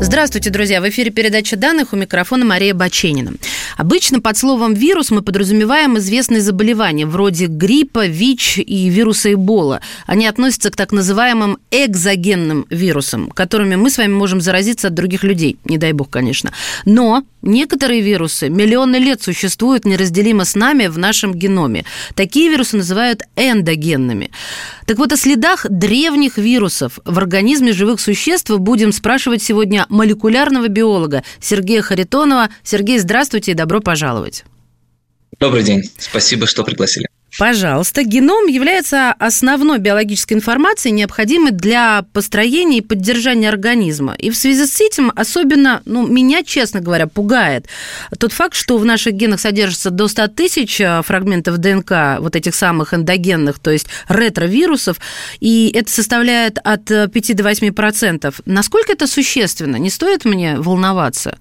Здравствуйте, друзья! В эфире передача данных у микрофона Мария Баченина. Обычно под словом «вирус» мы подразумеваем известные заболевания вроде гриппа, ВИЧ и вируса Эбола. Они относятся к так называемым экзогенным вирусам, которыми мы с вами можем заразиться от других людей. Не дай бог, конечно. Но некоторые вирусы миллионы лет существуют неразделимо с нами в нашем геноме. Такие вирусы называют эндогенными. Так вот, о следах древних вирусов в организме живых существ будем спрашивать сегодня молекулярного биолога Сергея Харитонова. Сергей, здравствуйте и добро пожаловать. Добрый день. Спасибо, что пригласили. Пожалуйста. Геном является основной биологической информацией, необходимой для построения и поддержания организма. И в связи с этим особенно, ну, меня, честно говоря, пугает тот факт, что в наших генах содержится до 100 тысяч э, фрагментов ДНК, вот этих самых эндогенных, то есть ретровирусов, и это составляет от 5 до 8 процентов. Насколько это существенно? Не стоит мне волноваться?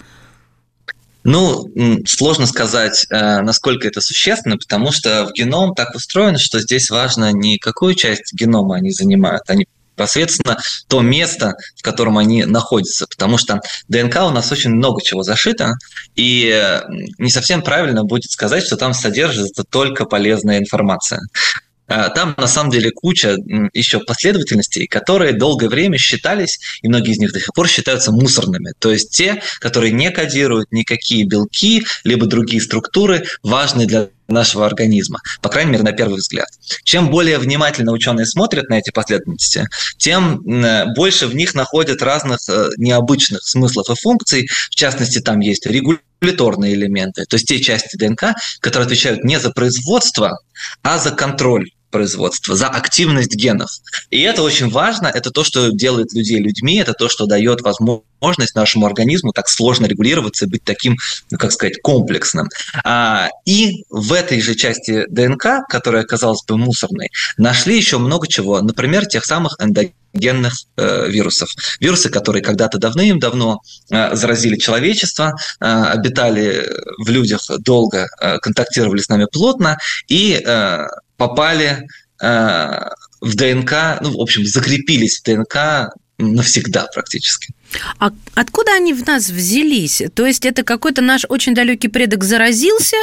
Ну, сложно сказать, э, насколько это существенно, потому что в геном так устроено, что здесь важно не какую часть генома они занимают, они непосредственно то место, в котором они находятся, потому что ДНК у нас очень много чего зашито, и э, не совсем правильно будет сказать, что там содержится только полезная информация. Э, там на самом деле куча еще последовательностей, которые долгое время считались, и многие из них до сих пор считаются мусорными. То есть те, которые не кодируют никакие белки, либо другие структуры, важные для нашего организма, по крайней мере, на первый взгляд. Чем более внимательно ученые смотрят на эти последовательности, тем больше в них находят разных э, необычных смыслов и функций. В частности, там есть регуляторные элементы, то есть те части ДНК, которые отвечают не за производство, а за контроль производства, за активность генов. И это очень важно, это то, что делает людей людьми, это то, что дает возможность нашему организму так сложно регулироваться и быть таким, ну, как сказать, комплексным. А, и в этой же части ДНК, которая казалась бы мусорной, нашли еще много чего, например, тех самых эндогенных э, вирусов. Вирусы, которые когда-то давным-давно э, заразили человечество, э, обитали в людях долго, э, контактировали с нами плотно и э, попали э, в ДНК, ну, в общем, закрепились в ДНК навсегда практически. А откуда они в нас взялись? То есть это какой-то наш очень далекий предок заразился,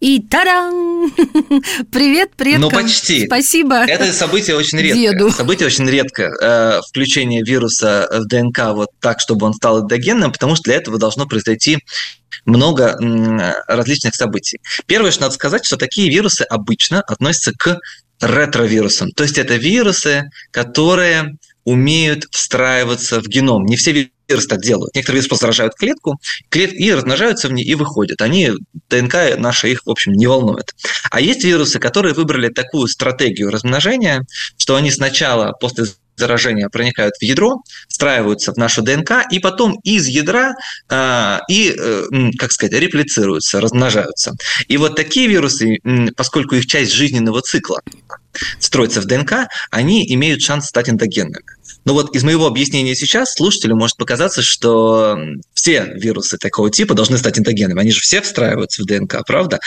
и таран! Привет, привет. Ну, почти. Спасибо. Это событие очень редко. Деду. Событие очень редко. Э, включение вируса в ДНК вот так, чтобы он стал эндогенным, потому что для этого должно произойти много различных событий. Первое, что надо сказать, что такие вирусы обычно относятся к ретровирусам. То есть это вирусы, которые умеют встраиваться в геном. Не все вирусы так делают. Некоторые вирусы заражают клетку клет... и размножаются в ней и выходят. Они, ДНК наша их, в общем, не волнует. А есть вирусы, которые выбрали такую стратегию размножения, что они сначала, после заражения проникают в ядро, встраиваются в нашу ДНК, и потом из ядра э, и, э, как сказать, реплицируются, размножаются. И вот такие вирусы, поскольку их часть жизненного цикла строится в ДНК, они имеют шанс стать эндогенными. Но вот из моего объяснения сейчас слушателю может показаться, что все вирусы такого типа должны стать эндогенными. Они же все встраиваются в ДНК, правда?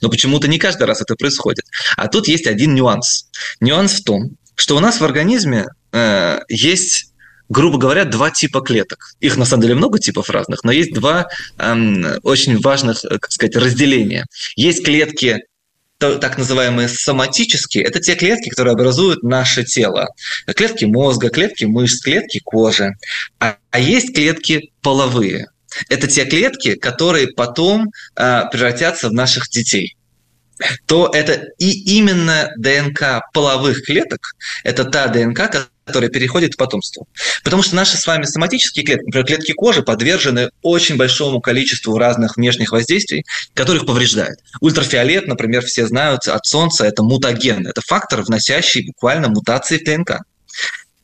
Но почему-то не каждый раз это происходит. А тут есть один нюанс. Нюанс в том, что у нас в организме э, есть грубо говоря, два типа клеток. Их на самом деле много типов разных, но есть два эм, очень важных, э, как сказать, разделения. Есть клетки так называемые соматические, это те клетки, которые образуют наше тело. Клетки мозга, клетки мышц, клетки кожи. А, а есть клетки половые. Это те клетки, которые потом э, превратятся в наших детей то это и именно ДНК половых клеток, это та ДНК, которая переходит к потомству. Потому что наши с вами соматические клетки, например, клетки кожи, подвержены очень большому количеству разных внешних воздействий, которых повреждают. Ультрафиолет, например, все знают от Солнца, это мутаген, это фактор, вносящий буквально мутации в ДНК.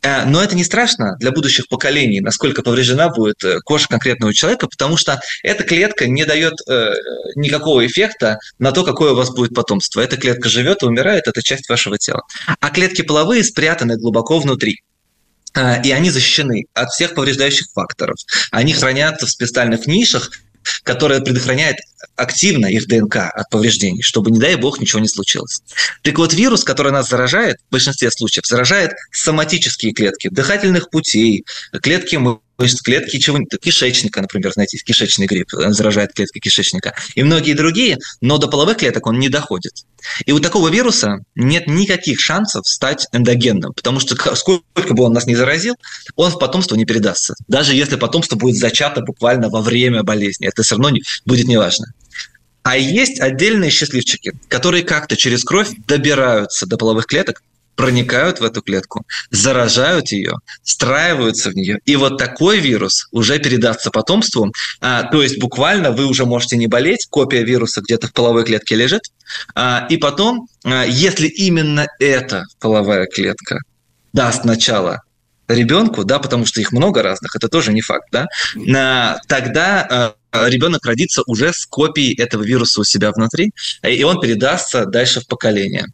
Э, но это не страшно для будущих поколений, насколько повреждена будет э, кожа конкретного человека, потому что эта клетка не дает э, никакого эффекта на то, какое у вас будет потомство. Эта клетка живет и умирает, это часть вашего тела. А клетки половые спрятаны глубоко внутри. И они защищены от всех повреждающих факторов. Они хранятся в специальных нишах, которая предохраняет активно их ДНК от повреждений, чтобы, не дай бог, ничего не случилось. Так вот, вирус, который нас заражает, в большинстве случаев, заражает соматические клетки дыхательных путей, клетки мышц, клетки чего кишечника, например, знаете, кишечный грипп заражает клетки кишечника, и многие другие, но до половых клеток он не доходит. И у такого вируса нет никаких шансов стать эндогенным, потому что сколько бы он нас не заразил, он в потомство не передастся. Даже если потомство будет зачато буквально во время болезни, это все равно не, будет неважно. А есть отдельные счастливчики, которые как-то через кровь добираются до половых клеток, проникают в эту клетку, заражают ее, встраиваются в нее. И вот такой вирус уже передастся потомству. А, то есть буквально вы уже можете не болеть, копия вируса где-то в половой клетке лежит. А, и потом, а, если именно эта половая клетка даст начало ребенку, да, потому что их много разных, это тоже не факт, да, тогда ребенок родится уже с копией этого вируса у себя внутри, и он передастся дальше в поколение.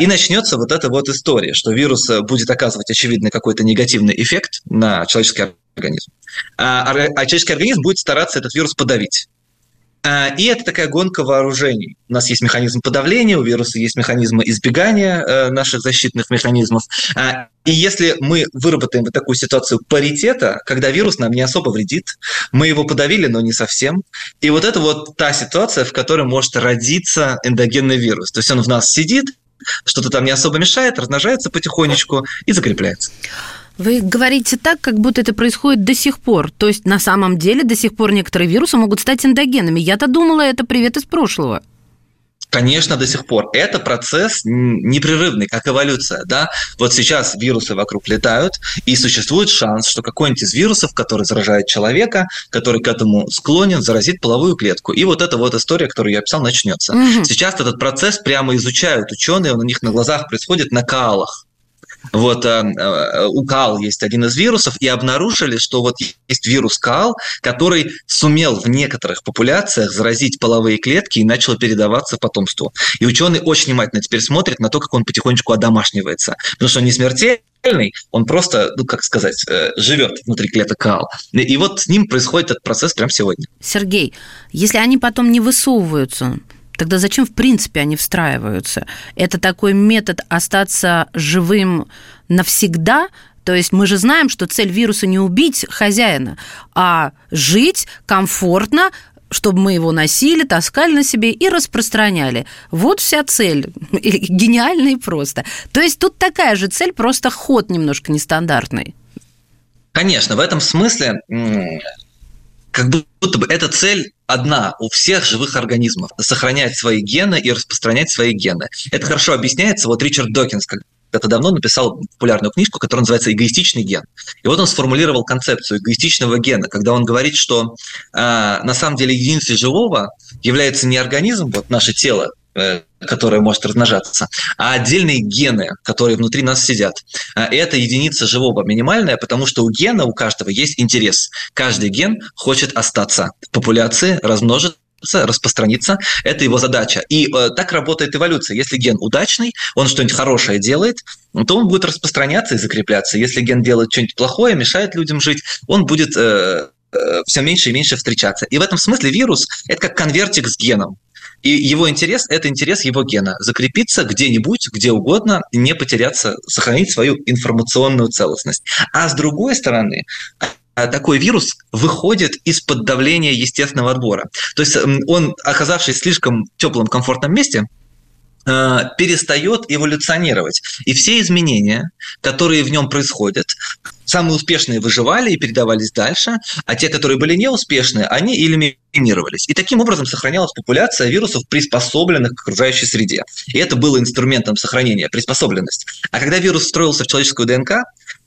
И начнется вот эта вот история, что вирус будет оказывать, очевидно, какой-то негативный эффект на человеческий организм, а человеческий организм будет стараться этот вирус подавить. А, и это такая гонка вооружений. У нас есть механизм подавления, у вируса есть механизмы избегания э, наших защитных механизмов. А, и если мы выработаем вот такую ситуацию паритета, когда вирус нам не особо вредит, мы его подавили, но не совсем. И вот это вот та ситуация, в которой может родиться эндогенный вирус. То есть он в нас сидит, что-то там не особо мешает, размножается потихонечку и закрепляется. Вы говорите так, как будто это происходит до сих пор. То есть на самом деле до сих пор некоторые вирусы могут стать эндогенами. Я-то думала, это привет из прошлого. Конечно, до сих пор. Это процесс непрерывный, как эволюция. Да? Вот сейчас вирусы вокруг летают, и существует шанс, что какой-нибудь из вирусов, который заражает человека, который к этому склонен, заразит половую клетку. И вот эта вот история, которую я описал, начнется. Угу. Сейчас этот процесс прямо изучают ученые, он у них на глазах происходит на каалах. Вот э, э, у КАЛ есть один из вирусов, и обнаружили, что вот есть вирус КАЛ, который сумел в некоторых популяциях заразить половые клетки и начал передаваться потомству. И ученые очень внимательно теперь смотрят на то, как он потихонечку одомашнивается. Потому что он не смертельный, он просто, ну, как сказать, э, живет внутри клеток КАЛ. И вот с ним происходит этот процесс прямо сегодня. Сергей, если они потом не высовываются, Тогда зачем, в принципе, они встраиваются? Это такой метод остаться живым навсегда, то есть мы же знаем, что цель вируса не убить хозяина, а жить комфортно, чтобы мы его носили, таскали на себе и распространяли. Вот вся цель. Гениально и просто. То есть тут такая же цель, просто ход немножко нестандартный. Конечно, в этом смысле как будто бы эта цель одна у всех живых организмов – сохранять свои гены и распространять свои гены. Это хорошо объясняется. Вот Ричард Докинс когда-то давно написал популярную книжку, которая называется «Эгоистичный ген». И вот он сформулировал концепцию эгоистичного гена, когда он говорит, что э, на самом деле единицей живого является не организм, вот наше тело, которая может размножаться, а отдельные гены, которые внутри нас сидят. Э, это единица живого минимальная, потому что у гена у каждого есть интерес. Каждый ген хочет остаться в популяции, размножиться распространиться, это его задача. И э, так работает эволюция. Если ген удачный, он что-нибудь хорошее делает, то он будет распространяться и закрепляться. Если ген делает что-нибудь плохое, мешает людям жить, он будет э, э, все меньше и меньше встречаться. И в этом смысле вирус – это как конвертик с геном. И его интерес – это интерес его гена. Закрепиться где-нибудь, где угодно, не потеряться, сохранить свою информационную целостность. А с другой стороны, а, такой вирус выходит из-под давления естественного отбора. То есть он, оказавшись в слишком теплом, комфортном месте, перестает эволюционировать. И все изменения, которые в нем происходят, самые успешные выживали и передавались дальше, а те, которые были неуспешные, они элиминировались. И таким образом сохранялась популяция вирусов, приспособленных к окружающей среде. И это было инструментом сохранения, приспособленность. А когда вирус встроился в человеческую ДНК,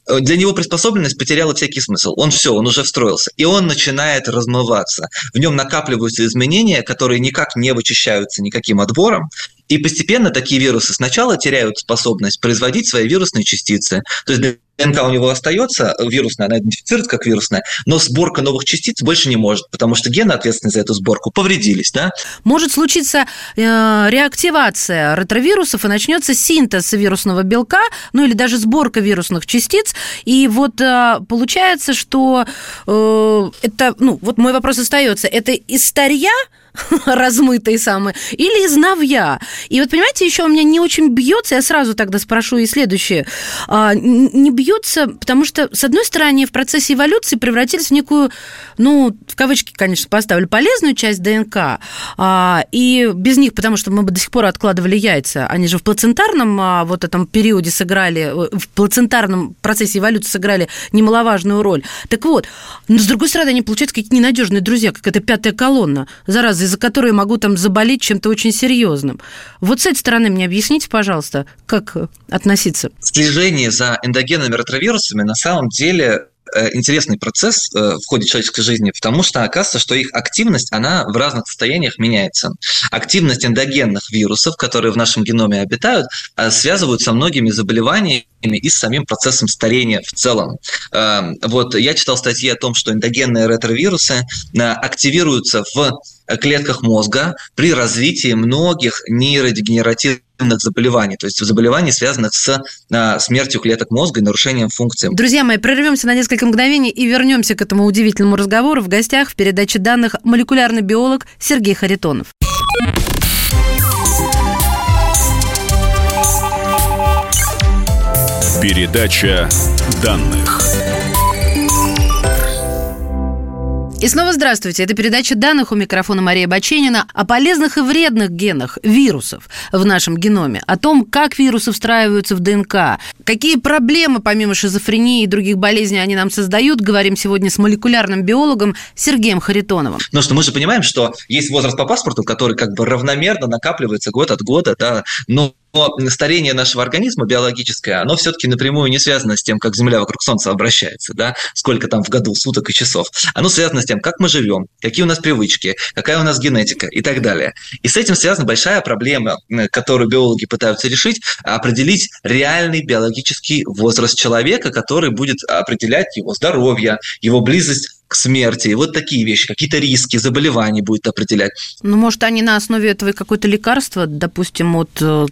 э, для него приспособленность потеряла всякий смысл. Он все, он уже встроился. И он начинает размываться. В нем накапливаются изменения, которые никак не вычищаются никаким отбором. И постепенно такие вирусы сначала теряют способность производить свои вирусные частицы. То есть ДНК у него остается вирусная, она идентифицируется как вирусная, но сборка новых частиц больше не может, потому что гены, ответственные за эту сборку, повредились. Да? Может случиться э, реактивация ретровирусов и начнется синтез вирусного белка, ну или даже сборка вирусных частиц. И вот э, получается, что э, это, ну вот мой вопрос остается, это из старья размытые самые, или из навья. И вот, понимаете, еще у меня не очень бьется, я сразу тогда спрошу и следующее, а, не бьется, потому что, с одной стороны, в процессе эволюции превратились в некую, ну, в кавычки, конечно, поставили полезную часть ДНК, а, и без них, потому что мы бы до сих пор откладывали яйца, они же в плацентарном а, вот этом периоде сыграли, в плацентарном процессе эволюции сыграли немаловажную роль. Так вот, но с другой стороны, они получаются какие-то ненадежные друзья, как эта пятая колонна, зараза из-за которой я могу там заболеть чем-то очень серьезным. Вот с этой стороны мне объясните, пожалуйста, как относиться? Слежение за эндогенными ретровирусами на самом деле Э, интересный процесс э, в ходе человеческой жизни, потому что оказывается, что их активность, она в разных состояниях меняется. Активность эндогенных вирусов, которые в нашем геноме обитают, э, связывают со многими заболеваниями и с самим процессом старения в целом. Вот я читал статьи о том, что эндогенные ретровирусы активируются в клетках мозга при развитии многих нейродегенеративных заболеваний, то есть заболеваний, связанных с а, смертью клеток мозга и нарушением функций. Друзья мои, прервемся на несколько мгновений и вернемся к этому удивительному разговору в гостях в передаче данных молекулярный биолог Сергей Харитонов. Передача данных. И снова здравствуйте. Это передача данных у микрофона Мария Баченина о полезных и вредных генах вирусов в нашем геноме, о том, как вирусы встраиваются в ДНК, какие проблемы помимо шизофрении и других болезней они нам создают. Говорим сегодня с молекулярным биологом Сергеем Харитоновым. Ну что мы же понимаем, что есть возраст по паспорту, который как бы равномерно накапливается год от года, да, но но старение нашего организма биологическое, оно все-таки напрямую не связано с тем, как Земля вокруг Солнца обращается, да, сколько там в году суток и часов. Оно связано с тем, как мы живем, какие у нас привычки, какая у нас генетика и так далее. И с этим связана большая проблема, которую биологи пытаются решить, определить реальный биологический возраст человека, который будет определять его здоровье, его близость к смерти. И вот такие вещи, какие-то риски, заболевания будет определять. Ну, может, они на основе этого какое-то лекарство, допустим, от э,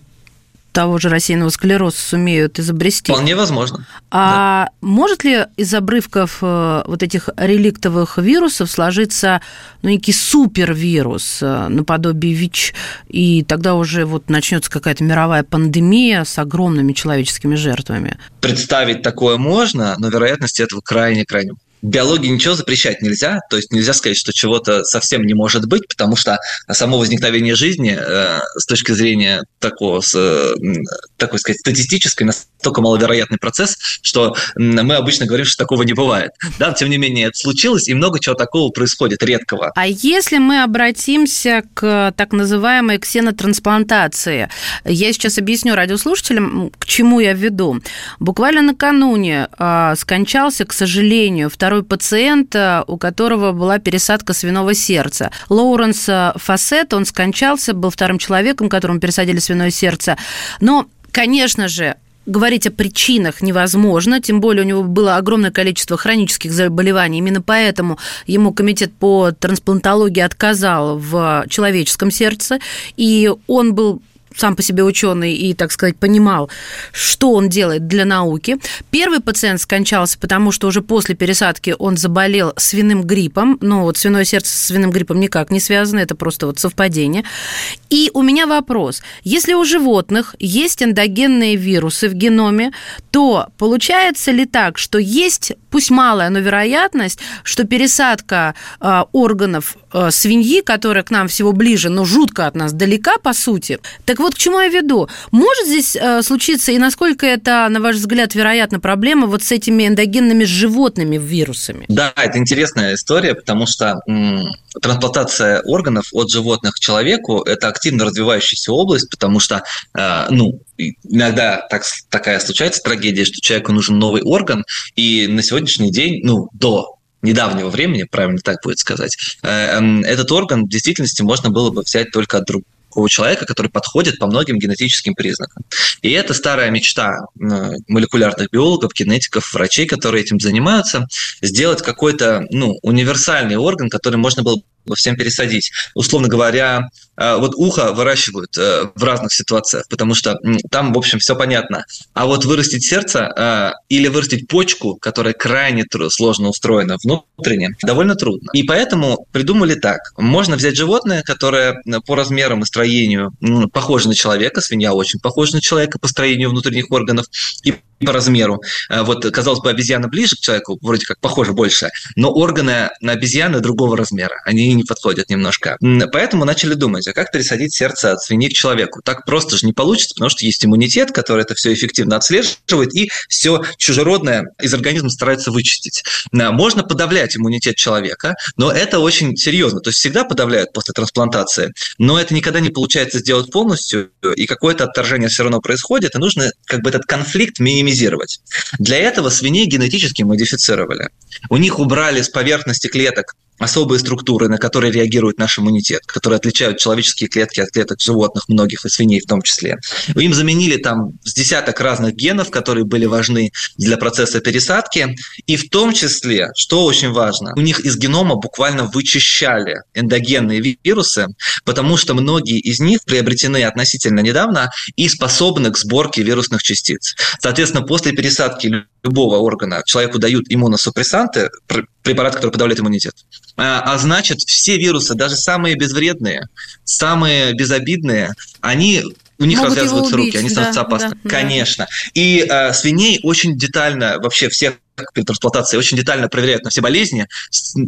того же рассеянного склероза сумеют изобрести. Вполне возможно. А да. может ли из обрывков э, вот этих реликтовых вирусов сложиться ну, некий супервирус э, наподобие ВИЧ, и тогда уже вот начнется какая-то мировая пандемия с огромными человеческими жертвами? Представить такое можно, но вероятность этого крайне-крайне биологии ничего запрещать нельзя, то есть нельзя сказать, что чего-то совсем не может быть, потому что само возникновение жизни э, с точки зрения такого, с, э, такой сказать, статистической, настолько маловероятный процесс, что мы обычно говорим, что такого не бывает. Да, тем не менее, это случилось, и много чего такого происходит, редкого. А если мы обратимся к так называемой ксенотрансплантации, я сейчас объясню радиослушателям, к чему я веду. Буквально накануне э, скончался, к сожалению, второй второй пациент, э, у которого была пересадка свиного сердца. Лоуренс э, Фасет, он скончался, был вторым человеком, которому пересадили свиное сердце. Но, конечно же, говорить о причинах невозможно, тем более у него было огромное количество хронических заболеваний. Именно поэтому ему комитет по трансплантологии отказал в человеческом сердце, и он был сам по себе ученый и, так сказать, понимал, что он делает для науки. Первый пациент скончался, потому что уже после пересадки он заболел свиным гриппом. Но вот свиное сердце с свиным гриппом никак не связано, это просто вот совпадение. И у меня вопрос. Если у животных есть эндогенные вирусы в геноме, то получается ли так, что есть, пусть малая, но вероятность, что пересадка э, органов э, свиньи, которая к нам всего ближе, но жутко от нас далека, по сути, так вот вот к чему я веду. Может здесь э, случиться, и насколько это, на ваш взгляд, вероятно, проблема вот с этими эндогенными животными вирусами? Да, это интересная история, потому что м- трансплантация органов от животных к человеку – это активно развивающаяся область, потому что, э, ну, иногда так, такая случается трагедия, что человеку нужен новый орган, и на сегодняшний день, ну, до недавнего времени, правильно так будет сказать, э, э, этот орган в действительности можно было бы взять только от друг, человека, который подходит по многим генетическим признакам. И это старая мечта молекулярных биологов, генетиков, врачей, которые этим занимаются, сделать какой-то ну, универсальный орган, который можно было всем пересадить. Условно говоря, э, вот ухо выращивают э, в разных ситуациях, потому что там, в общем, все понятно. А вот вырастить сердце э, или вырастить почку, которая крайне сложно устроена внутренне, довольно трудно. И поэтому придумали так. Можно взять животное, которое по размерам и строению похоже на человека, свинья очень похожа на человека по строению внутренних органов, и по размеру. Вот, казалось бы, обезьяна ближе к человеку, вроде как похоже больше, но органы на обезьяны другого размера. Они не подходят немножко. Поэтому начали думать, а как пересадить сердце от свиньи к человеку? Так просто же не получится, потому что есть иммунитет, который это все эффективно отслеживает, и все чужеродное из организма старается вычистить. Можно подавлять иммунитет человека, но это очень серьезно. То есть всегда подавляют после трансплантации, но это никогда не получается сделать полностью, и какое-то отторжение все равно происходит, и нужно как бы этот конфликт минимизировать. Для этого свиней генетически модифицировали. У них убрали с поверхности клеток особые структуры, на которые реагирует наш иммунитет, которые отличают человеческие клетки от клеток животных, многих и свиней в том числе. Им заменили там с десяток разных генов, которые были важны для процесса пересадки, и в том числе, что очень важно, у них из генома буквально вычищали эндогенные вирусы, потому что многие из них приобретены относительно недавно и способны к сборке вирусных частиц. Соответственно, после пересадки любого органа человеку дают иммуносупрессанты, препарат, который подавляет иммунитет. А, а значит, все вирусы, даже самые безвредные, самые безобидные, они у них Могут развязываются убить, руки, они становятся да, опасны. Да, Конечно. Да. И э, свиней очень детально, вообще всех при трансплантации очень детально проверяют на все болезни,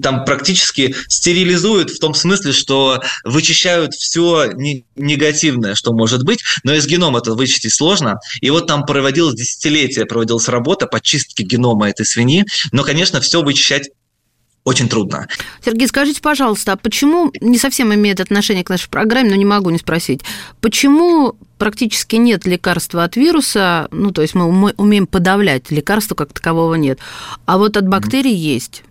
там практически стерилизуют в том смысле, что вычищают все негативное, что может быть, но из генома это вычистить сложно. И вот там проводилось десятилетия, проводилась работа по чистке генома этой свиньи, но, конечно, все вычищать очень трудно. Сергей, скажите, пожалуйста, а почему, не совсем имеет отношение к нашей программе, но не могу не спросить, почему практически нет лекарства от вируса, ну, то есть мы умеем подавлять, лекарства как такового нет, а вот от бактерий mm-hmm. есть?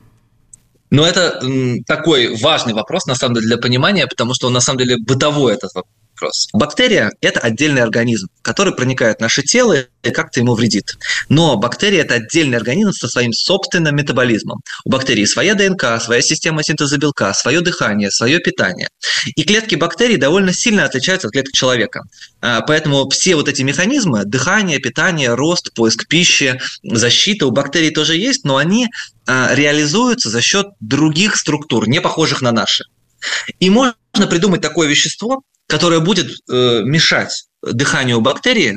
Ну, это такой важный вопрос, на самом деле, для понимания, потому что он, на самом деле, бытовой этот вопрос. Бактерия – это отдельный организм, который проникает в наше тело и как-то ему вредит. Но бактерия – это отдельный организм со своим собственным метаболизмом. У бактерии своя ДНК, своя система синтеза белка, свое дыхание, свое питание. И клетки бактерий довольно сильно отличаются от клеток человека. А, поэтому все вот эти механизмы – дыхание, питание, рост, поиск пищи, защита у бактерий тоже есть, но они а, реализуются за счет других структур, не похожих на наши. И можно придумать такое вещество, которая будет э, мешать дыханию бактерии,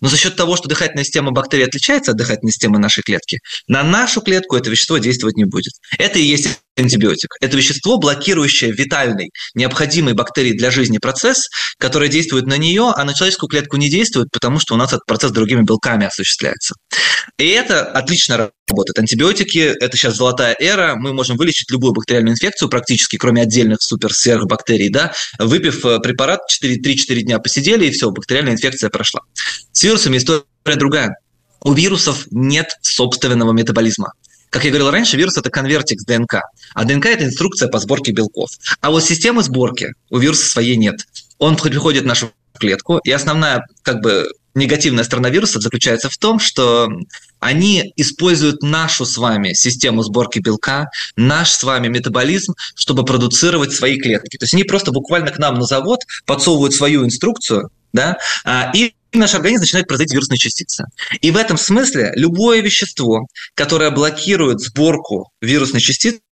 но за счет того, что дыхательная система бактерий отличается от дыхательной системы нашей клетки, на нашу клетку это вещество действовать не будет. Это и есть антибиотик. Это вещество, блокирующее витальный, необходимый бактерии для жизни процесс, который действует на нее, а на человеческую клетку не действует, потому что у нас этот процесс другими белками осуществляется. И это отлично работает. Антибиотики – это сейчас золотая эра, мы можем вылечить любую бактериальную инфекцию практически, кроме отдельных супер-сверхбактерий, да, выпив э, препарат 3-4 дня посидели, и все, бактериальная инфекция прошла. С вирусами история другая. У вирусов нет собственного метаболизма. Как я говорил раньше, вирус – это конвертик с ДНК, а ДНК – это инструкция по сборке белков. А вот системы сборки у вируса своей нет. Он приходит в нашу клетку, и основная как бы негативная сторона вирусов заключается в том, что они используют нашу с вами систему сборки белка, наш с вами метаболизм, чтобы продуцировать свои клетки. То есть они просто буквально к нам на завод подсовывают свою инструкцию, да, а, и наш организм начинает производить вирусные частицы. И в этом смысле любое вещество, которое блокирует сборку вирусных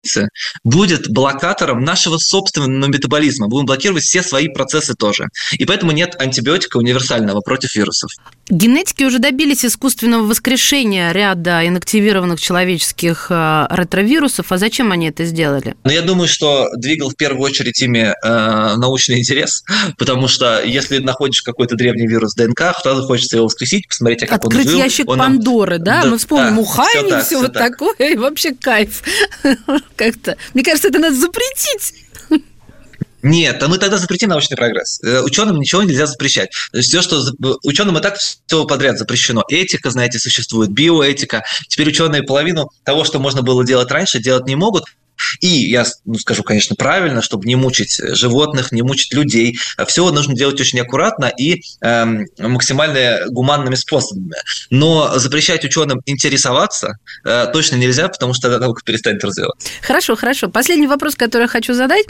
частиц, будет блокатором нашего собственного метаболизма. Будем блокировать все свои процессы тоже. И поэтому нет антибиотика универсального против вирусов. Генетики уже добились искусственного воскрешения ряда инактивированных человеческих э, ретровирусов. А зачем они это сделали? Ну, я думаю, что двигал в первую очередь ими э, научный интерес, потому что если находишь какой-то древний вирус ДНК, сразу хочется его воскресить, посмотреть, как Открыть он жил. ящик он Пандоры, да? да? Мы вспомним да, Ухань и все, все вот так. такое, и вообще кайф. как-то. Мне кажется, это надо запретить. Нет, а мы тогда запретим научный прогресс. Э, ученым ничего нельзя запрещать. Все, что ученым и так все подряд запрещено. Этика, знаете, существует, биоэтика. Теперь ученые половину того, что можно было делать раньше, делать не могут, И я ну, скажу, конечно, правильно, чтобы не мучить животных, не мучить людей. Все нужно делать очень аккуратно и э, максимально гуманными способами. Но запрещать ученым интересоваться э, точно нельзя, потому что наука перестанет развиваться. Хорошо, хорошо. Последний вопрос, который я хочу задать.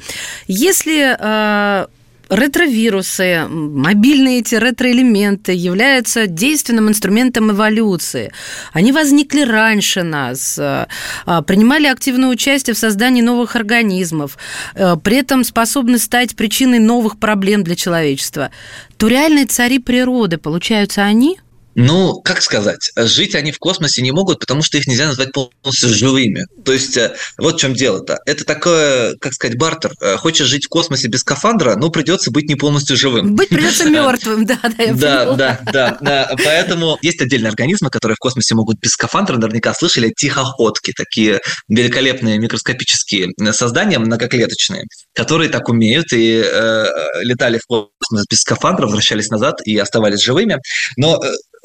Если э, ретровирусы, мобильные эти ретроэлементы являются действенным инструментом эволюции. Они возникли раньше нас, э, а, принимали активное участие в создании новых организмов, э, при этом способны стать причиной новых проблем для человечества. То реальные цари природы, получаются они – ну, как сказать, жить они в космосе не могут, потому что их нельзя назвать полностью живыми. То есть, э, вот в чем дело-то. Это такое, как сказать, бартер. Э, хочешь жить в космосе без скафандра, ну, придется быть не полностью живым. Быть придется мертвым, да, да, я Да, да, да. Поэтому есть отдельные организмы, которые в космосе могут без скафандра, наверняка слышали, тихоходки, такие великолепные микроскопические создания, многоклеточные, которые так умеют и э, летали в космос без скафандра, возвращались назад и оставались живыми. Но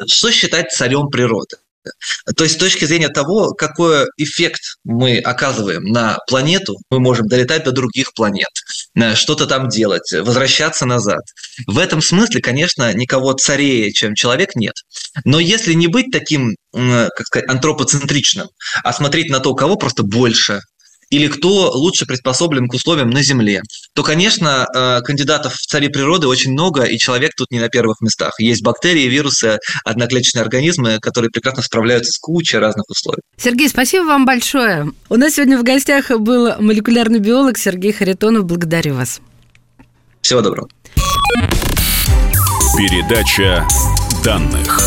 что считать царем природы? То есть с точки зрения того, какой эффект мы оказываем на планету, мы можем долетать до других планет, э, что-то там делать, возвращаться назад. В этом смысле, конечно, никого царее, чем человек, нет. Но если не быть таким, как сказать, антропоцентричным, а смотреть на то, кого просто больше, или кто лучше приспособлен к условиям на Земле, то, конечно, э, кандидатов в цари природы очень много, и человек тут не на первых местах. Есть бактерии, вирусы, одноклеточные организмы, которые прекрасно справляются с кучей разных условий. Сергей, спасибо вам большое. У нас сегодня в гостях был молекулярный биолог Сергей Харитонов. Благодарю вас. Всего доброго. Передача данных.